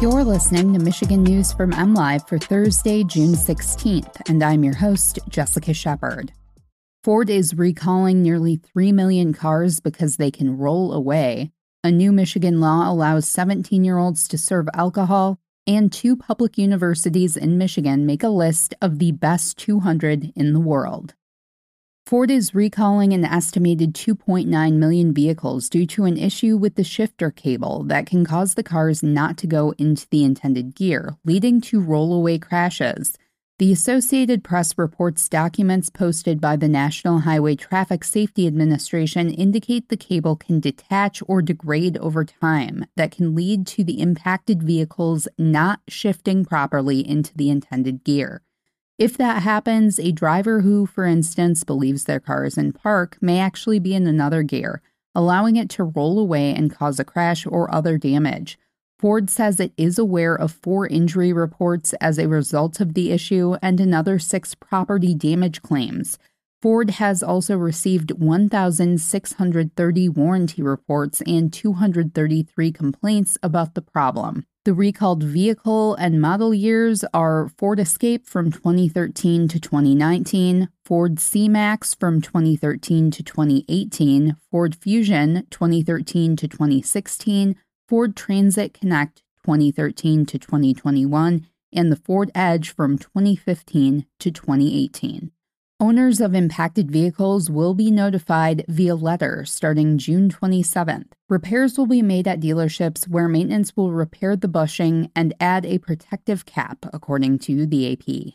You're listening to Michigan News from MLive for Thursday, June 16th, and I'm your host, Jessica Shepard. Ford is recalling nearly 3 million cars because they can roll away. A new Michigan law allows 17 year olds to serve alcohol, and two public universities in Michigan make a list of the best 200 in the world. Ford is recalling an estimated 2.9 million vehicles due to an issue with the shifter cable that can cause the cars not to go into the intended gear, leading to rollaway crashes. The Associated Press reports documents posted by the National Highway Traffic Safety Administration indicate the cable can detach or degrade over time, that can lead to the impacted vehicles not shifting properly into the intended gear. If that happens, a driver who, for instance, believes their car is in park may actually be in another gear, allowing it to roll away and cause a crash or other damage. Ford says it is aware of four injury reports as a result of the issue and another six property damage claims. Ford has also received 1,630 warranty reports and 233 complaints about the problem. The recalled vehicle and model years are Ford Escape from 2013 to 2019, Ford C Max from 2013 to 2018, Ford Fusion 2013 to 2016, Ford Transit Connect 2013 to 2021, and the Ford Edge from 2015 to 2018. Owners of impacted vehicles will be notified via letter starting June 27th. Repairs will be made at dealerships where maintenance will repair the bushing and add a protective cap, according to the AP.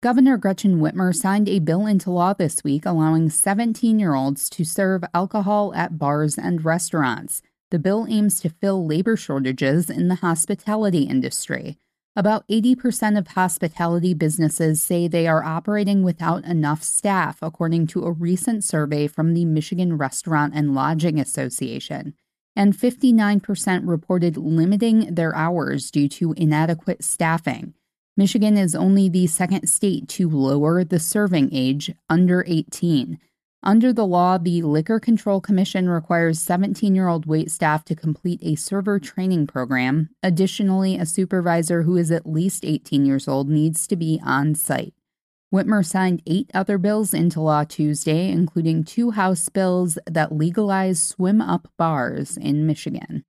Governor Gretchen Whitmer signed a bill into law this week allowing 17 year olds to serve alcohol at bars and restaurants. The bill aims to fill labor shortages in the hospitality industry. About 80% of hospitality businesses say they are operating without enough staff, according to a recent survey from the Michigan Restaurant and Lodging Association. And 59% reported limiting their hours due to inadequate staffing. Michigan is only the second state to lower the serving age under 18. Under the law, the Liquor Control Commission requires 17 year old waitstaff to complete a server training program. Additionally, a supervisor who is at least 18 years old needs to be on site. Whitmer signed eight other bills into law Tuesday, including two House bills that legalize swim up bars in Michigan.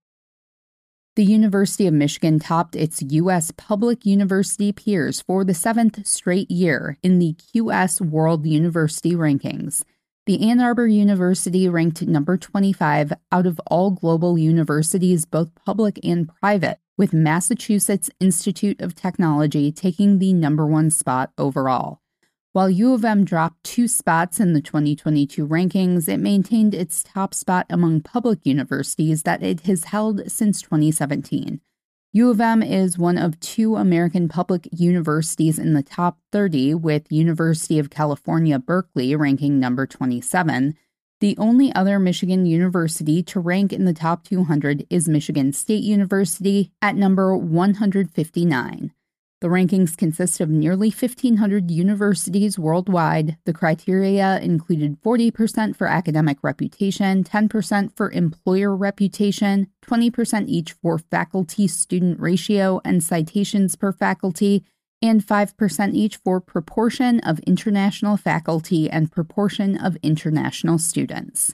The University of Michigan topped its U.S. public university peers for the seventh straight year in the QS World University Rankings. The Ann Arbor University ranked number 25 out of all global universities, both public and private, with Massachusetts Institute of Technology taking the number one spot overall. While U of M dropped two spots in the 2022 rankings, it maintained its top spot among public universities that it has held since 2017. U of M is one of two American public universities in the top 30, with University of California, Berkeley ranking number 27. The only other Michigan university to rank in the top 200 is Michigan State University at number 159. The rankings consist of nearly 1,500 universities worldwide. The criteria included 40% for academic reputation, 10% for employer reputation, 20% each for faculty student ratio and citations per faculty, and 5% each for proportion of international faculty and proportion of international students.